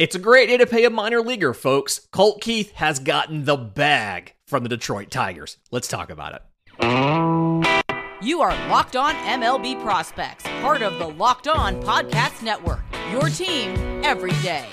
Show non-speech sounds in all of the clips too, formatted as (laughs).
It's a great day to pay a minor leaguer, folks. Colt Keith has gotten the bag from the Detroit Tigers. Let's talk about it. You are Locked On MLB Prospects, part of the Locked On Podcast Network. Your team every day.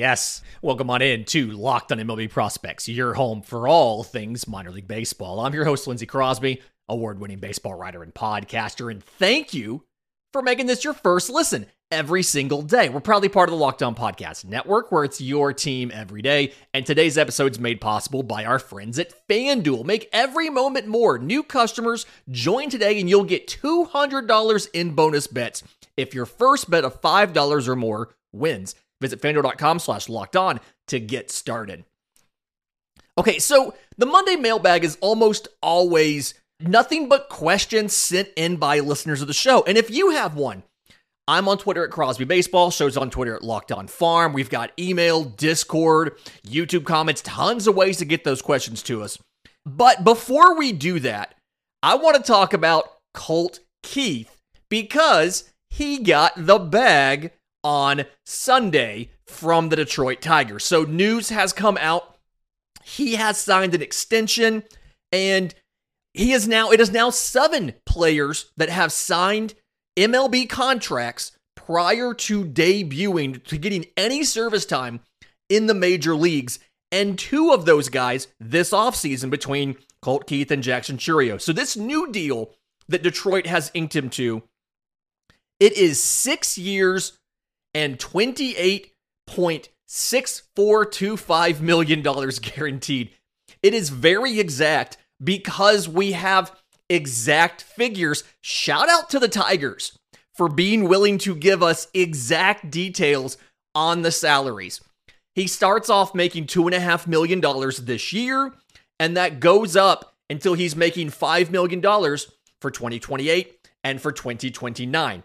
Yes. Welcome on in to Locked on MLB Prospects, your home for all things minor league baseball. I'm your host, Lindsay Crosby, award winning baseball writer and podcaster, and thank you for making this your first listen every single day. We're proudly part of the Locked On Podcast Network, where it's your team every day. And today's episode is made possible by our friends at FanDuel. Make every moment more. New customers join today, and you'll get $200 in bonus bets if your first bet of $5 or more wins. Visit fanduel.com slash locked on to get started. Okay, so the Monday mailbag is almost always nothing but questions sent in by listeners of the show. And if you have one, I'm on Twitter at Crosby Baseball, shows on Twitter at Locked On Farm. We've got email, Discord, YouTube comments, tons of ways to get those questions to us. But before we do that, I want to talk about Colt Keith because he got the bag on Sunday from the Detroit Tigers. So news has come out. He has signed an extension and he is now it is now seven players that have signed MLB contracts prior to debuting to getting any service time in the major leagues and two of those guys this offseason between Colt Keith and Jackson Chourio. So this new deal that Detroit has inked him to it is 6 years and $28.6425 million (laughs) guaranteed. It is very exact because we have exact figures. Shout out to the Tigers for being willing to give us exact details on the salaries. He starts off making $2.5 million this year, and that goes up until he's making $5 million for 2028 and for 2029.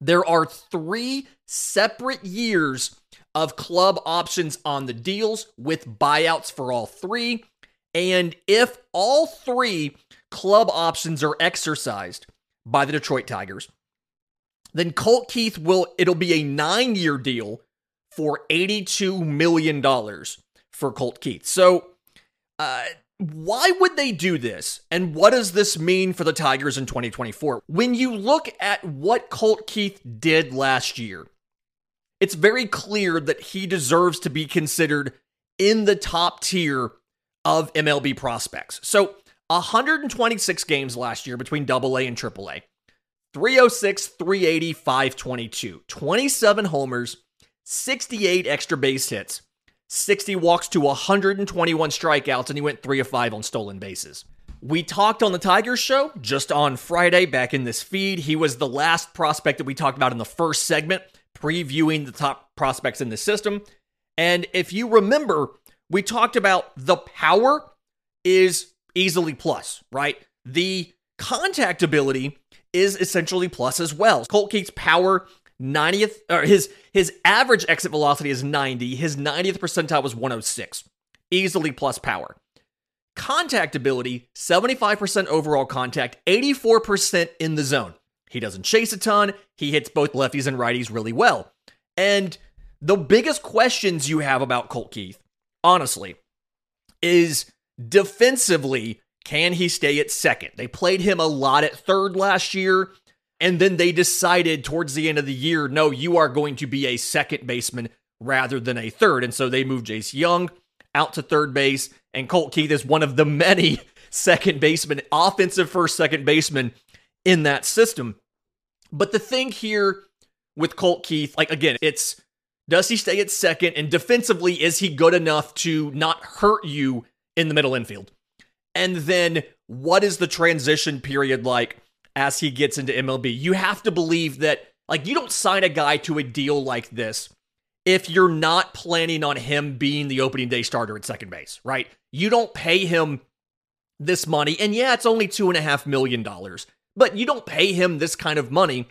There are three separate years of club options on the deals with buyouts for all three. And if all three club options are exercised by the Detroit Tigers, then Colt Keith will, it'll be a nine year deal for $82 million for Colt Keith. So, uh, why would they do this? And what does this mean for the Tigers in 2024? When you look at what Colt Keith did last year, it's very clear that he deserves to be considered in the top tier of MLB prospects. So, 126 games last year between AA and AAA. 306, 380, 522. 27 homers, 68 extra base hits, 60 walks to 121 strikeouts, and he went 3 of 5 on stolen bases. We talked on the Tigers show just on Friday back in this feed. He was the last prospect that we talked about in the first segment, previewing the top prospects in the system. And if you remember, we talked about the power is easily plus, right? The contact ability is essentially plus as well. Colt Keith's power 90th or his his average exit velocity is 90. His 90th percentile was 106. Easily plus power. Contact ability, 75% overall contact, 84% in the zone. He doesn't chase a ton. He hits both lefties and righties really well. And the biggest questions you have about Colt Keith, honestly, is defensively, can he stay at second? They played him a lot at third last year. And then they decided towards the end of the year, no, you are going to be a second baseman rather than a third. And so they moved Jace Jung out to third base. And Colt Keith is one of the many (laughs) second baseman, offensive first second baseman in that system. But the thing here with Colt Keith, like again, it's does he stay at second? And defensively, is he good enough to not hurt you in the middle infield? And then what is the transition period like as he gets into MLB. You have to believe that, like, you don't sign a guy to a deal like this if you're not planning on him being the opening day starter at second base, right? You don't pay him this money. And yeah, it's only $2.5 million, but you don't pay him this kind of money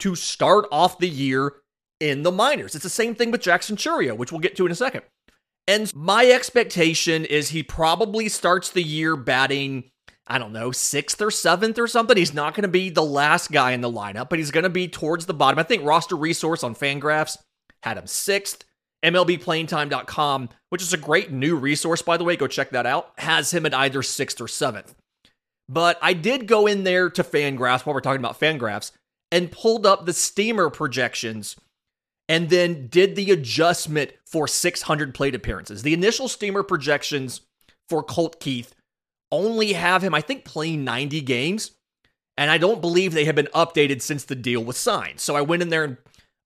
to start off the year in the minors. It's the same thing with Jackson Chourio, which we'll get to in a second. And my expectation is he probably starts the year batting, I don't know, sixth or seventh or something. He's not going to be the last guy in the lineup, but he's going to be towards the bottom. I think roster resource on Fangraphs had him sixth. MLBPlayingTime.com, which is a great new resource, by the way, go check that out, has him at either sixth or seventh. But I did go in there to Fangraphs while we're talking about Fangraphs and pulled up the steamer projections and then did the adjustment for 600 plate appearances. The initial steamer projections for Colt Keith only have him, I think, playing 90 games. And I don't believe they have been updated since the deal was signed. So I went in there and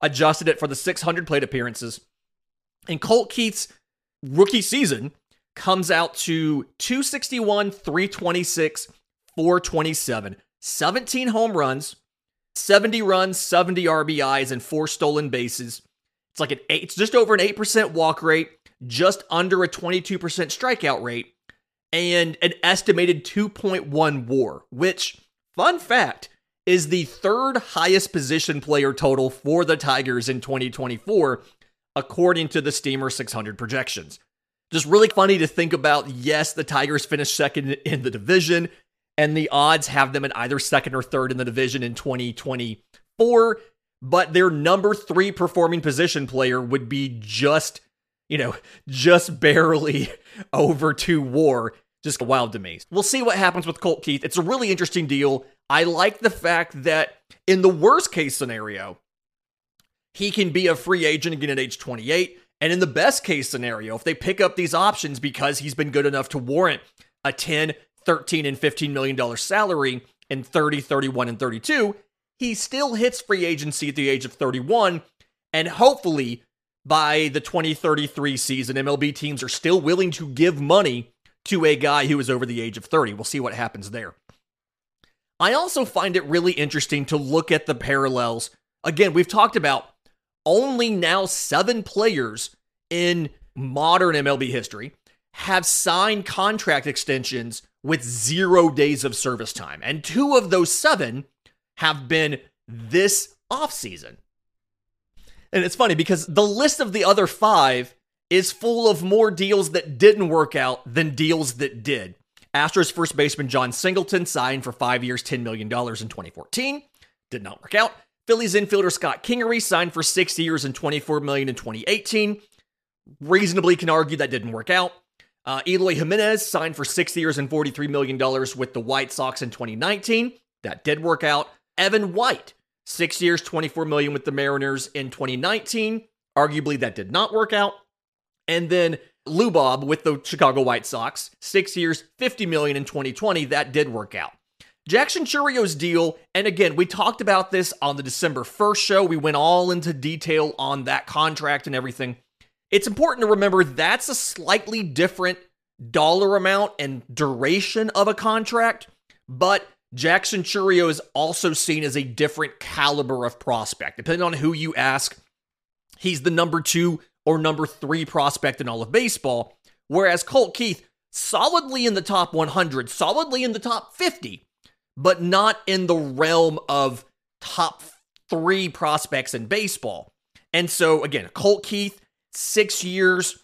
adjusted it for the 600 plate appearances. And Colt Keith's rookie season comes out to 261, 326, 427, 17 home runs, 70 runs, 70 RBIs, and four stolen bases. It's like an eight, it's just over an 8% walk rate, just under a 22% strikeout rate, and an estimated 2.1 war, which, fun fact, is the third highest position player total for the Tigers in 2024, according to the Steamer 600 projections. Just really funny to think about. Yes, the Tigers finished second in the division and the odds have them at either second or third in the division in 2024. But their number three performing position player would be just, you know, just barely (laughs) over to war. Just wild to me. We'll see what happens with Colt Keith. It's a really interesting deal. I like the fact that in the worst case scenario, he can be a free agent again at age 28. And in the best case scenario, if they pick up these options because he's been good enough to warrant a 10, 13 and 15 million dollar salary in 30, 31 and 32, he still hits free agency at the age of 31 and hopefully by the 2033 season MLB teams are still willing to give money to a guy who is over the age of 30. We'll see what happens there. I also find it really interesting to look at the parallels. Again, we've talked about only now 7 players in modern MLB history have signed contract extensions with zero days of service time. And two of those seven have been this offseason. And it's funny because the list of the other five is full of more deals that didn't work out than deals that did. Astros first baseman Jon Singleton signed for five years, $10 million in 2014. Did not work out. Phillies infielder Scott Kingery signed for six years and 24 million in 2018. Reasonably can argue that didn't work out. Uh, Eloy Jimenez signed for six years and $43 million with the White Sox in 2019. That did work out. Evan White, six years, $24 million with the Mariners in 2019. Arguably, that did not work out. And then Lou Bob with the Chicago White Sox, six years, 50 million in 2020. That did work out. Jackson Chourio's deal, and again, we talked about this on the December 1st show. We went all into detail on that contract and everything. It's important to remember that's a slightly different dollar amount and duration of a contract, but Jackson Chourio is also seen as a different caliber of prospect. Depending on who you ask, he's the number two or number three prospect in all of baseball, whereas Colt Keith, solidly in the top 100, solidly in the top 50, but not in the realm of top three prospects in baseball. And so, again, Colt Keith, six years,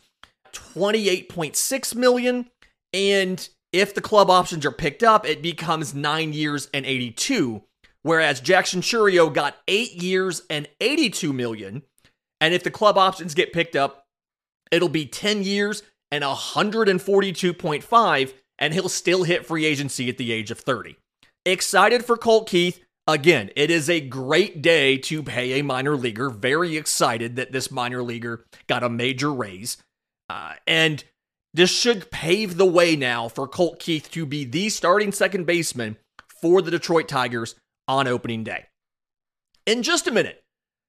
28.6 million. And if the club options are picked up, it becomes nine years and 82. Whereas Jackson Chourio got eight years and 82 million. And if the club options get picked up, it'll be 10 years and 142.5, and he'll still hit free agency at the age of 30. Excited for Colt Keith. Again, it is a great day to pay a minor leaguer. Very excited that this minor leaguer got a major raise. Uh, and this should pave the way now for Colt Keith to be the starting second baseman for the Detroit Tigers on opening day. In just a minute,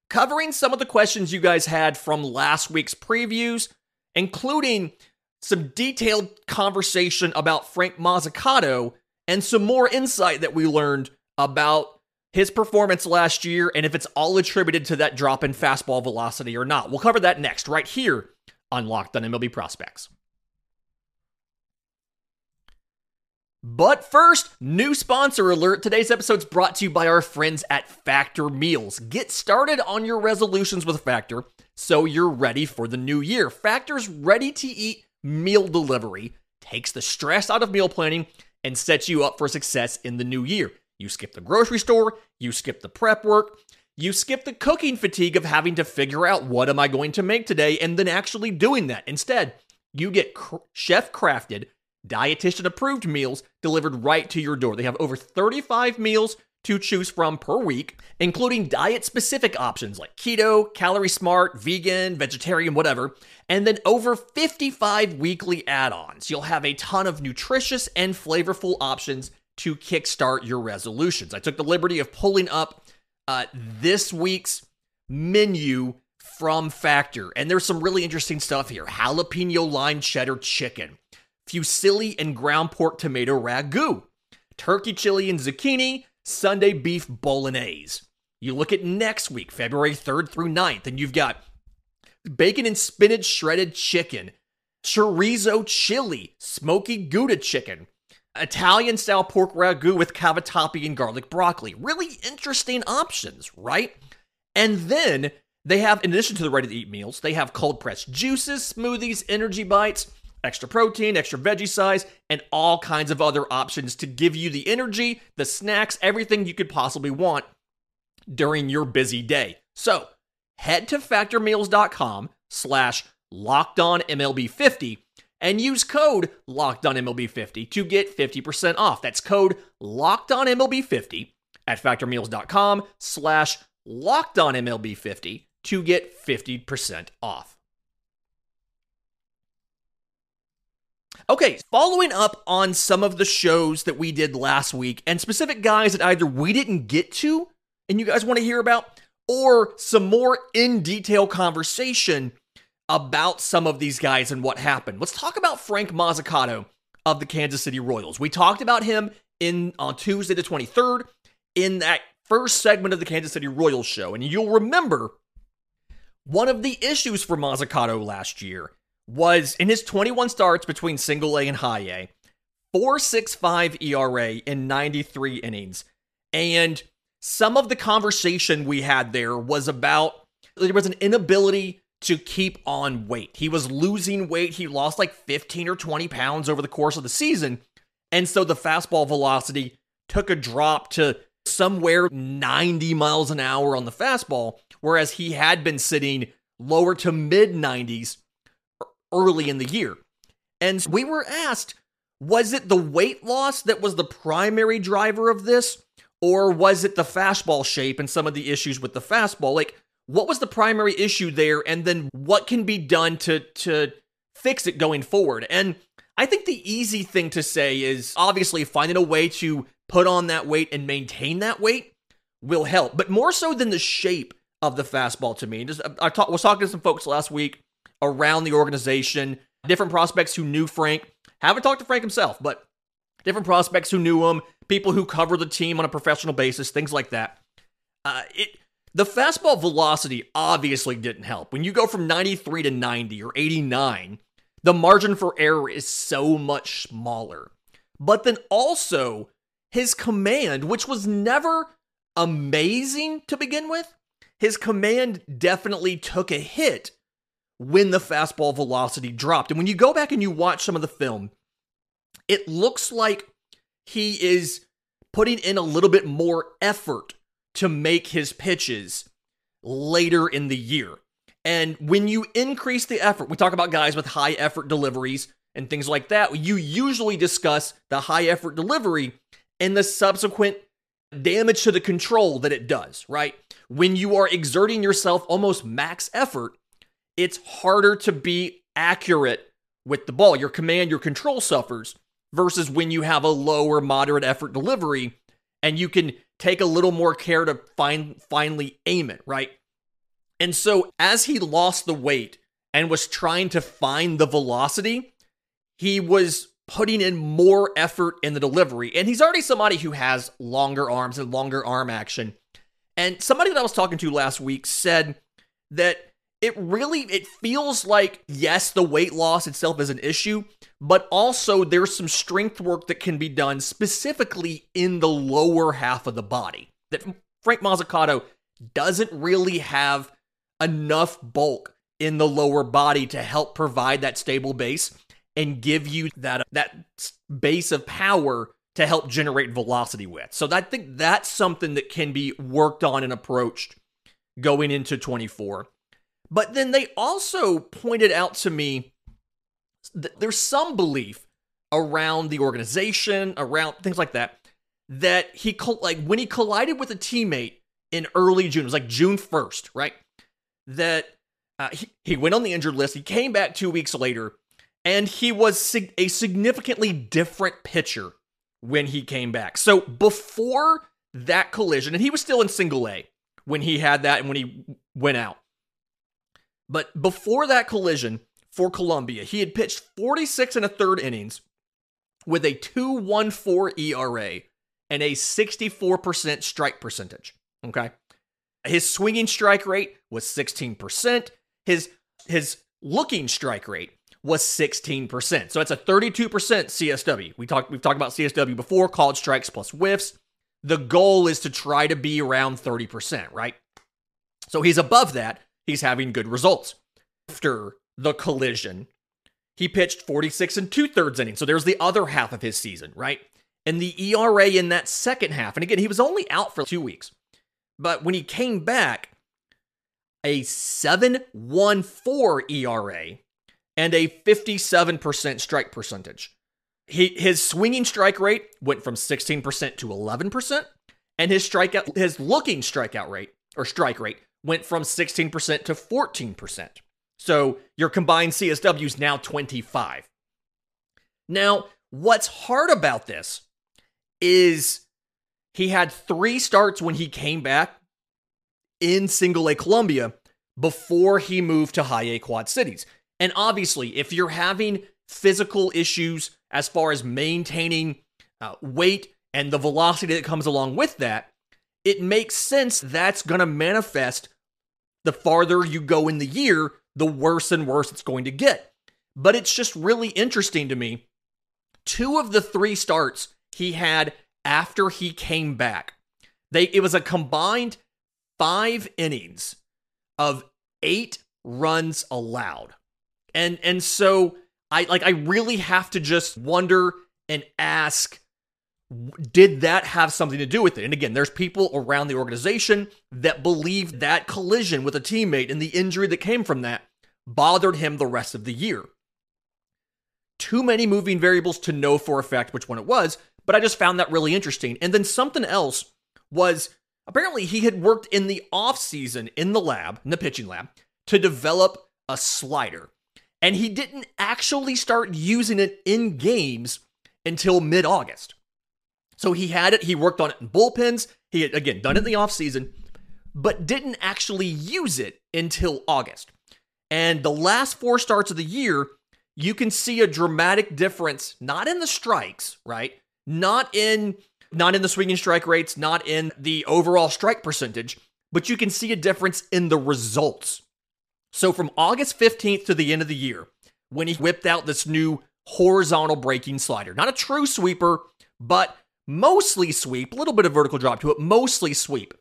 covering some of the questions you guys had from last week's previews, including some detailed conversation about Frank Mozzicato and some more insight that we learned about his performance last year and if it's all attributed to that drop in fastball velocity or not. We'll cover that next, right here on Locked on MLB Prospects. But first, new sponsor alert. Today's episode is brought to you by our friends at Factor Meals. Get started on your resolutions with Factor so you're ready for the new year. Factor's ready to eat meal delivery takes the stress out of meal planning and sets you up for success in the new year. You skip the grocery store, you skip the prep work, you skip the cooking fatigue of having to figure out what am I going to make today and then actually doing that. Instead, you get cr- chef crafted dietitian approved meals delivered right to your door. They have over 35 meals to choose from per week, including diet specific options like keto, calorie smart, vegan, vegetarian, whatever, and then over 55 weekly add ons. You'll have a ton of nutritious and flavorful options to kickstart your resolutions. I took the liberty of pulling up uh, this week's menu from Factor, and there's some really interesting stuff here jalapeno lime cheddar chicken fusilli and ground pork tomato ragu, turkey chili and zucchini, Sunday beef bolognese. You look at next week, February 3rd through 9th, and you've got bacon and spinach shredded chicken, chorizo chili, smoky Gouda chicken, Italian style pork ragu with cavatappi and garlic broccoli. Really interesting options, right? And then they have, in addition to the ready to eat meals, they have cold pressed juices, smoothies, energy bites, extra protein, extra veggie size, and all kinds of other options to give you the energy, the snacks, everything you could possibly want during your busy day. So head to factormeals.com slash locked on MLB 50 and use code lockedonmlb50 to get 50% off. That's code lockedonmlb50 at factormeals.com slash locked on MLB 50 to get 50% off. Okay, following up on some of the shows that we did last week and specific guys that either we didn't get to and you guys want to hear about, or some more in detail conversation about some of these guys and what happened. Let's talk about Frank Mozzicato of the Kansas City Royals. We talked about him in on Tuesday the 23rd in that first segment of the Kansas City Royals show. And you'll remember one of the issues for Mozzicato last year was in his 21 starts between single A and high A, 4.65 ERA in 93 innings. And some of the conversation we had there was about there was an inability to keep on weight. He was losing weight. He lost like 15 or 20 pounds over the course of the season. And so the fastball velocity took a drop to somewhere 90 miles an hour on the fastball, whereas he had been sitting lower to mid 90s early in the year. And we were asked, was it the weight loss that was the primary driver of this? Or was it the fastball shape and some of the issues with the fastball? Like, what was the primary issue there? And then what can be done to, to fix it going forward? And I think the easy thing to say is obviously finding a way to put on that weight and maintain that weight will help, but more so than the shape of the fastball to me. Just I talk, was talking to some folks last week around the organization, different prospects who knew Frank. Haven't talked to Frank himself, but different prospects who knew him, people who cover the team on a professional basis, things like that. Uh, it the fastball velocity obviously didn't help. When you go from 93 to 90 or 89, the margin for error is so much smaller. But then also his command, which was never amazing to begin with, his command definitely took a hit when the fastball velocity dropped. And when you go back and you watch some of the film, it looks like he is putting in a little bit more effort to make his pitches later in the year. And when you increase the effort, we talk about guys with high effort deliveries and things like that. You usually discuss the high effort delivery and the subsequent damage to the control that it does, right? When you are exerting yourself almost max effort, it's harder to be accurate with the ball. Your command, your control suffers versus when you have a low or moderate effort delivery and you can take a little more care to find finally aim it, right? And so as he lost the weight and was trying to find the velocity, he was putting in more effort in the delivery. And he's already somebody who has longer arms and longer arm action. And somebody that I was talking to last week said that it really it feels like yes, the weight loss itself is an issue, but also there's some strength work that can be done specifically in the lower half of the body. That Frank Mozzicato doesn't really have enough bulk in the lower body to help provide that stable base and give you that that base of power to help generate velocity with. So I think that's something that can be worked on and approached going into 24. But then they also pointed out to me that there's some belief around the organization, around things like that, that he like when he collided with a teammate in early June, it was like June 1st, right? That uh, he, he went on the injured list. He came back two weeks later, and he was sig- a significantly different pitcher when he came back. So before that collision, and he was still in single A when he had that and when he went out. But before that collision for Columbia, he had pitched 46 and a third innings with a 2.14 ERA and a 64% strike percentage. Okay. His swinging strike rate was 16%. His his looking strike rate was 16%. So it's a 32% CSW. We talked we've talked about CSW before, called strikes plus whiffs. The goal is to try to be around 30%, right? So he's above that. He's having good results. After the collision, he pitched 46 and two thirds innings. So there's the other half of his season, right? And the ERA in that second half, and again, he was only out for two weeks, but when he came back, a 7.14 ERA and a 57% strike percentage. He, his swinging strike rate went from 16% to 11%, and his strikeout his looking strikeout rate or strike rate went from 16% to 14%. So your combined CSW is now 25. Now, what's hard about this is he had three starts when he came back in single A Columbia before he moved to high A Quad Cities. And obviously, if you're having physical issues as far as maintaining uh, weight and the velocity that comes along with that, it makes sense that's going to manifest the farther you go in the year, the worse and worse it's going to get. But it's just really interesting to me. Two of the three starts he had after he came back, they it was a combined five innings of eight runs allowed. And and so I like I really have to just wonder and ask did that have something to do with it? And again, there's people around the organization that believe that collision with a teammate and the injury that came from that bothered him the rest of the year. Too many moving variables to know for a fact which one it was, but I just found that really interesting. And then something else was apparently he had worked in the off season in the lab, in the pitching lab, to develop a slider. And he didn't actually start using it in games until mid August. So he had it, he worked on it in bullpens. He had, again, done it in the offseason, but didn't actually use it until August. And the last four starts of the year, you can see a dramatic difference, not in the strikes, right? Not in not in the swinging strike rates, not in the overall strike percentage, but you can see a difference in the results. So from August 15th to the end of the year, when he whipped out this new horizontal breaking slider, not a true sweeper, but mostly sweep, a little bit of vertical drop to it, mostly sweep.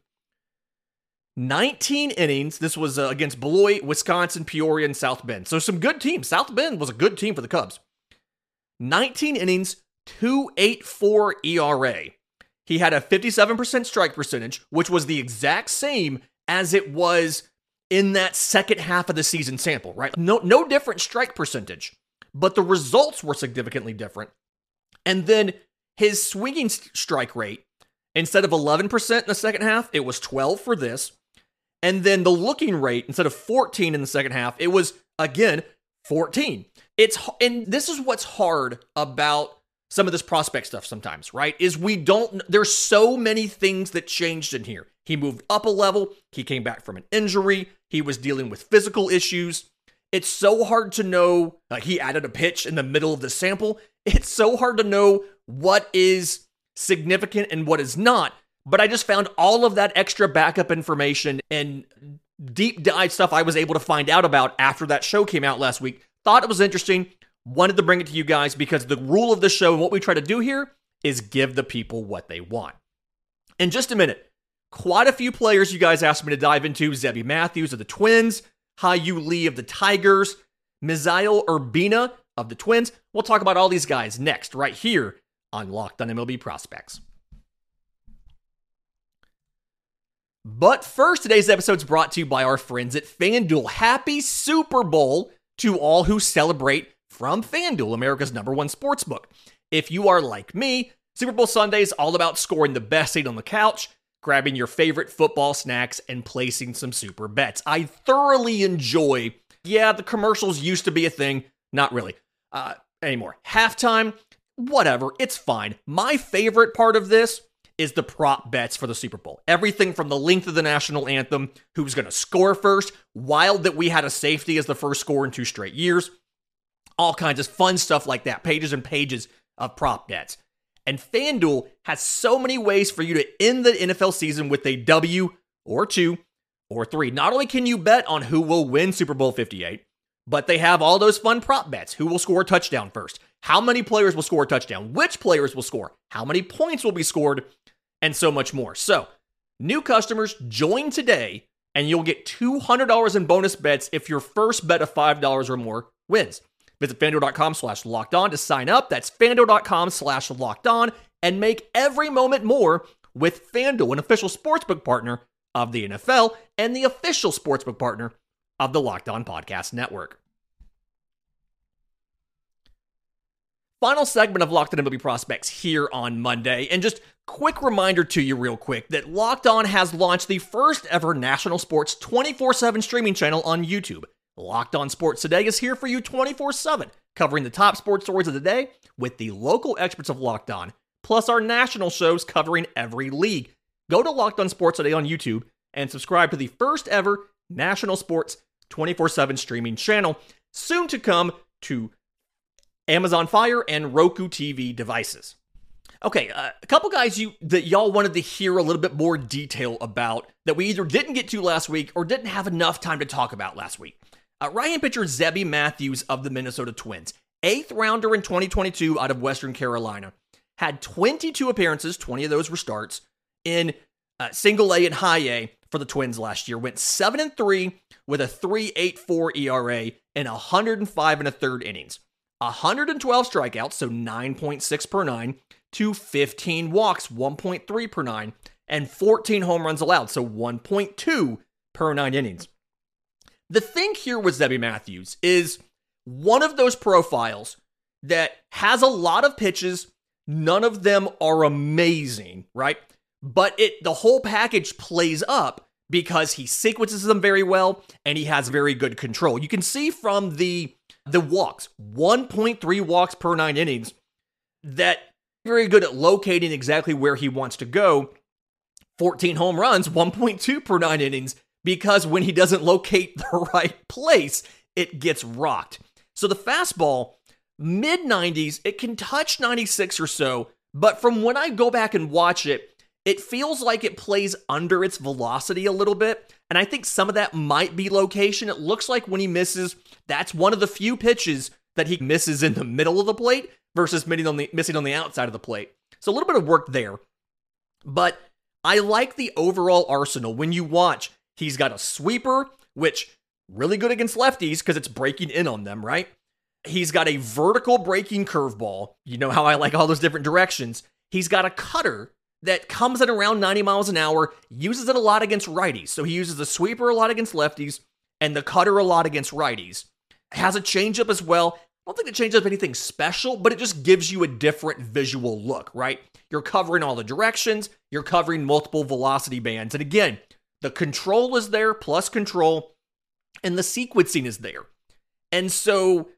19 innings. This was uh, against Beloit, Wisconsin, Peoria, and South Bend. So some good teams. South Bend was a good team for the Cubs. 19 innings, 284 ERA. He had a 57% strike percentage, which was the exact same as it was in that second half of the season sample, right? No, no different strike percentage, but the results were significantly different. And then his swinging strike rate, instead of 11% in the second half, it was 12 for this. And then the looking rate, instead of 14 in the second half, it was again 14. It's and this is what's hard about some of this prospect stuff sometimes, right? Is we don't there's so many things that changed in here. He moved up a level, he came back from an injury, he was dealing with physical issues. It's so hard to know. Uh, he added a pitch in the middle of the sample. It's so hard to know what is significant and what is not. But I just found all of that extra backup information and deep dive stuff I was able to find out about after that show came out last week. Thought it was interesting. Wanted to bring it to you guys because the rule of the show and what we try to do here is give the people what they want. In just a minute, quite a few players you guys asked me to dive into Zebby Matthews of the Twins, Hao-Yu Lee of the Tigers, Misael Urbina of the Twins. We'll talk about all these guys next, right here on Locked on MLB Prospects. But first, today's episode is brought to you by our friends at FanDuel. Happy Super Bowl to all who celebrate from FanDuel, America's number one sports book. If you are like me, Super Bowl Sunday is all about scoring the best seat on the couch, grabbing your favorite football snacks, and placing some super bets. I thoroughly enjoy, yeah, the commercials used to be a thing, not really uh, anymore. Halftime, whatever, it's fine. My favorite part of this is the prop bets for the Super Bowl. Everything from the length of the national anthem, who's going to score first, wild that we had a safety as the first score in two straight years, all kinds of fun stuff like that, pages and pages of prop bets. And FanDuel has so many ways for you to end the NFL season with a W or two or three. Not only can you bet on who will win Super Bowl 58, but they have all those fun prop bets. Who will score a touchdown first? How many players will score a touchdown? Which players will score? How many points will be scored? And so much more. So, new customers join today and you'll get $200 in bonus bets if your first bet of $5 or more wins. Visit fanduel.com slash locked on to sign up. That's fanduel.com slash locked on and make every moment more with FanDuel, an official sportsbook partner of the NFL and the official sportsbook partner of the Locked On Podcast Network. Final segment of Locked On MLB Prospects here on Monday. And just quick reminder to you, real quick, that Locked On has launched the first ever national sports 24 7 streaming channel on YouTube. Locked On Sports Today is here for you 24 7, covering the top sports stories of the day with the local experts of Locked On, plus our national shows covering every league. Go to Locked On Sports Today on YouTube and subscribe to the first ever national sports 24 7 streaming channel, soon to come to Amazon Fire and Roku TV devices. Okay, uh, a couple guys you that y'all wanted to hear a little bit more detail about that we either didn't get to last week or didn't have enough time to talk about last week. Uh, Ryan pitcher Zebby Matthews of the Minnesota Twins, eighth rounder in 2022 out of Western Carolina, had 22 appearances, 20 of those were starts in uh, single A and high A for the Twins last year. Went seven and three with a 3.84 ERA in 105 and a third innings. 112 strikeouts, so 9.6 per nine, to 15 walks, 1.3 per nine, and 14 home runs allowed, so 1.2 per nine innings. The thing here with Zebby Matthews is one of those profiles that has a lot of pitches. None of them are amazing, right? But it the whole package plays up because he sequences them very well and he has very good control. You can see from the the walks, 1.3 walks per 9 innings that very good at locating exactly where he wants to go. 14 home runs, 1.2 per 9 innings because when he doesn't locate (laughs) the right place, it gets rocked. So the fastball, mid 90s, it can touch 96 or so, but from when I go back and watch it, it feels like it plays under its velocity a little bit. And I think some of that might be location. It looks like when he misses, that's one of the few pitches that he misses in the middle of the plate versus missing on the, missing on the outside of the plate. So a little bit of work there. But I like the overall arsenal. When you watch, he's got a sweeper, which really good against lefties because it's breaking in on them, right? He's got a vertical breaking curveball. You know how I like all those different directions. He's got a cutter that comes at around 90 miles an hour, uses it a lot against righties. So he uses the sweeper a lot against lefties and the cutter a lot against righties. Has a changeup as well. I don't think the changeup anything special, but it just gives you a different visual look, right? You're covering all the directions, you're covering multiple velocity bands. And again, the control is there, plus control, and the sequencing is there. And so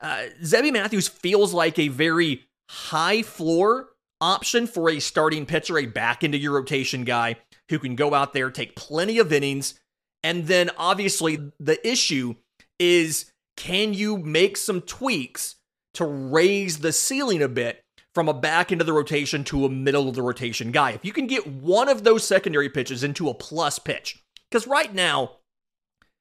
uh, Zebby Matthews feels like a very high floor option for a starting pitcher, a back into your rotation guy who can go out there, take plenty of innings. And then obviously the issue is can you make some tweaks to raise the ceiling a bit from a back into the rotation to a middle of the rotation guy? If you can get one of those secondary pitches into a plus pitch, because right now,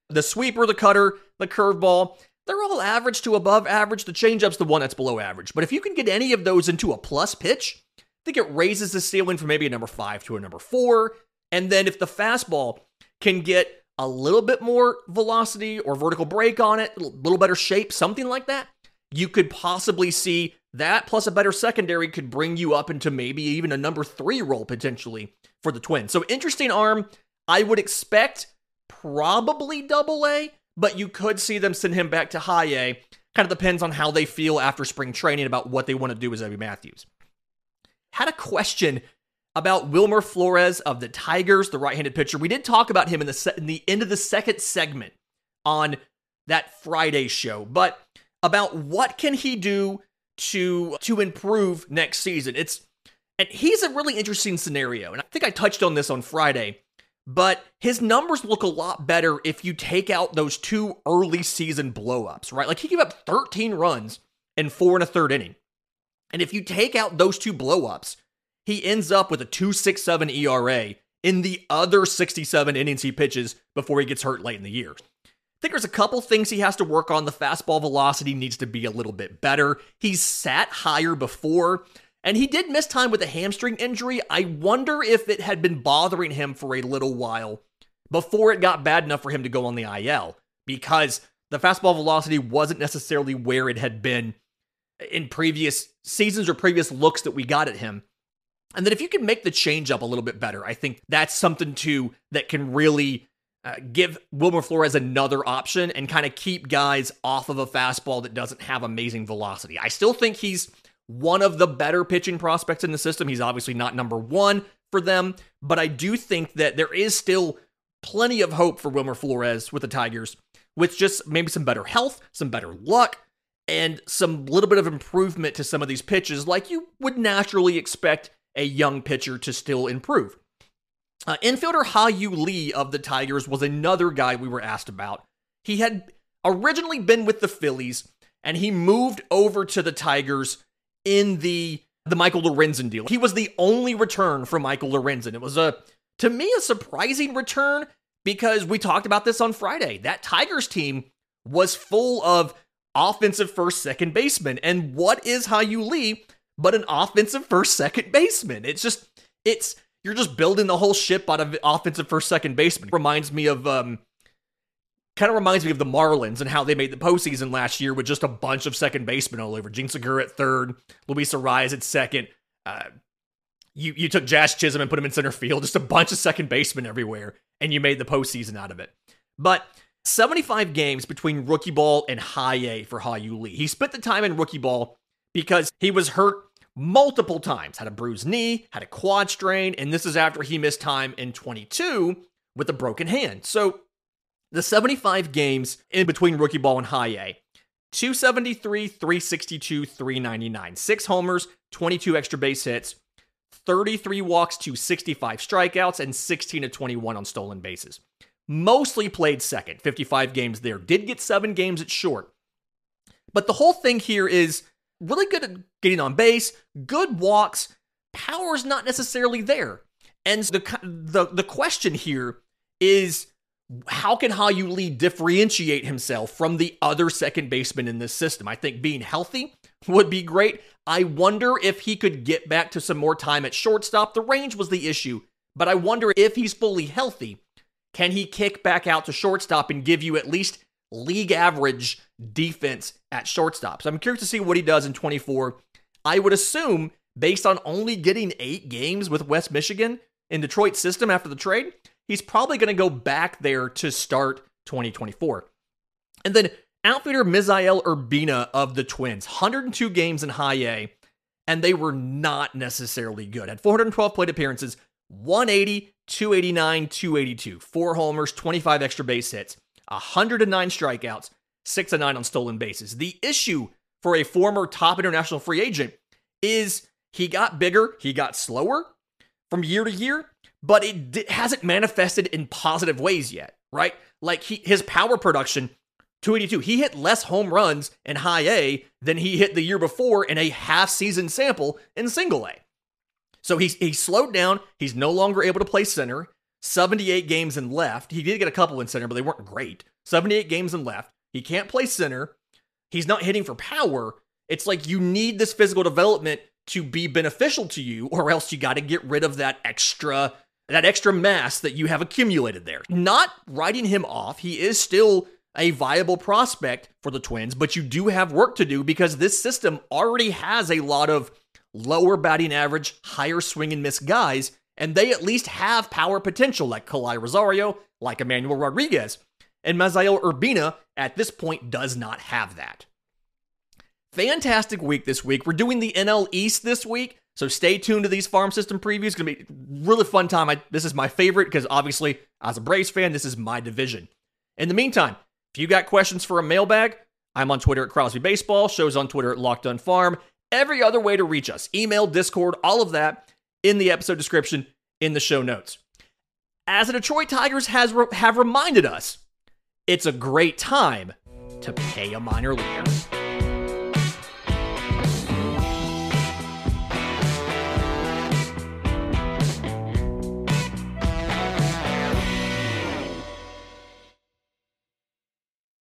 The sweeper, the cutter, the curveball, they're all average to above average. The changeup's the one that's below average. But if you can get any of those into a plus pitch, think it raises the ceiling from maybe a number five to a number four. And then if the fastball can get a little bit more velocity or vertical break on it, a little better shape, something like that, you could possibly see that plus a better secondary could bring you up into maybe even a number three role potentially for the Twins. So interesting arm. I would expect probably double A, but you could see them send him back to high A. Kind of depends on how they feel after spring training about what they want to do with Zebby Matthews. Had a question about Wilmer Flores of the Tigers, the right-handed pitcher. We did talk about him in the se- in the end of the second segment on that Friday show, but about what can he do to to improve next season. It's and he's a really interesting scenario. And I think I touched on this on Friday, but his numbers look a lot better if you take out those two early season blowups, right? Like he gave up 13 runs in four and a third inning. And if you take out those two blowups, he ends up with a 267 ERA in the other 67 innings he pitches before he gets hurt late in the year. I think there's a couple things he has to work on. The fastball velocity needs to be a little bit better. He's sat higher before, and he did miss time with a hamstring injury. I wonder if it had been bothering him for a little while before it got bad enough for him to go on the IL because the fastball velocity wasn't necessarily where it had been in previous seasons or previous looks that we got at him. And then if you can make the change up a little bit better, I think that's something too that can really uh, give Wilmer Flores another option and kind of keep guys off of a fastball that doesn't have amazing velocity. I still think he's one of the better pitching prospects in the system. He's obviously not number one for them, but I do think that there is still plenty of hope for Wilmer Flores with the Tigers, with just maybe some better health, some better luck, and some little bit of improvement to some of these pitches, like you would naturally expect a young pitcher to still improve. Uh, infielder Hao-Yu Lee of the Tigers was another guy we were asked about. He had originally been with the Phillies, and he moved over to the Tigers in the the Michael Lorenzen deal. He was the only return for Michael Lorenzen. It was a to me a surprising return because we talked about this on Friday. That Tigers team was full of offensive first second baseman. And what is Hao-Yu Lee but an offensive first second baseman? It's just it's you're just building the whole ship out of offensive first second baseman. Reminds me of um kind of reminds me of the Marlins and how they made the postseason last year with just a bunch of second basemen all over. Jean Segura at third, Luis Arraez at second. Uh, you you took Jazz Chisholm and put him in center field, just a bunch of second basemen everywhere, and you made the postseason out of it. But 75 games between rookie ball and high A for Hao-Yu Lee. He spent the time in rookie ball because he was hurt multiple times, had a bruised knee, had a quad strain, and this is after he missed time in 22 with a broken hand. So the 75 games in between rookie ball and high A 273, 362, 399. Six homers, 22 extra base hits, 33 walks to 65 strikeouts, and 16 to 21 on stolen bases. Mostly played second, 55 games there. Did get seven games at short. But the whole thing here is really good at getting on base, good walks, power's not necessarily there. And the the the question here is how can Hao-Yu Lee differentiate himself from the other second baseman in this system? I think being healthy would be great. I wonder if he could get back to some more time at shortstop. The range was the issue, but I wonder if he's fully healthy, can he kick back out to shortstop and give you at least league average defense at shortstop? So I'm curious to see what he does in 24. I would assume, based on only getting eight games with West Michigan in Detroit's system after the trade, he's probably going to go back there to start 2024. And then outfielder Misael Urbina of the Twins, 102 games in high A, and they were not necessarily good. Had 412 plate appearances, 180, 289, 282, four homers, 25 extra base hits, 109 strikeouts, 6 and 9 on stolen bases. The issue for a former top international free agent is he got bigger, he got slower from year to year, but it hasn't manifested in positive ways yet, right? Like he, his power production, 282, he hit less home runs in high A than he hit the year before in a half season sample in single A. So he's, he's slowed down. He's no longer able to play center. 78 games in left. He did get a couple in center, but they weren't great. 78 games in left. He can't play center. He's not hitting for power. It's like you need this physical development to be beneficial to you, or else you got to get rid of that extra that extra mass that you have accumulated there. Not writing him off. He is still a viable prospect for the Twins, but you do have work to do because this system already has a lot of lower batting average, higher swing and miss guys, and they at least have power potential like Kala'i Rosario, like Emmanuel Rodriguez. And Misael Urbina at this point does not have that. Fantastic week this week. We're doing the NL East this week, so stay tuned to these farm system previews. It's going to be really fun time. I, this is my favorite because obviously, as a Braves fan, this is my division. In the meantime, if you got questions for a mailbag, I'm on Twitter at Crosby Baseball, shows on Twitter at Locked On Farm. Every other way to reach us, email, Discord, all of that in the episode description in the show notes. As the Detroit Tigers has have reminded us, it's a great time to pay a minor leaguer.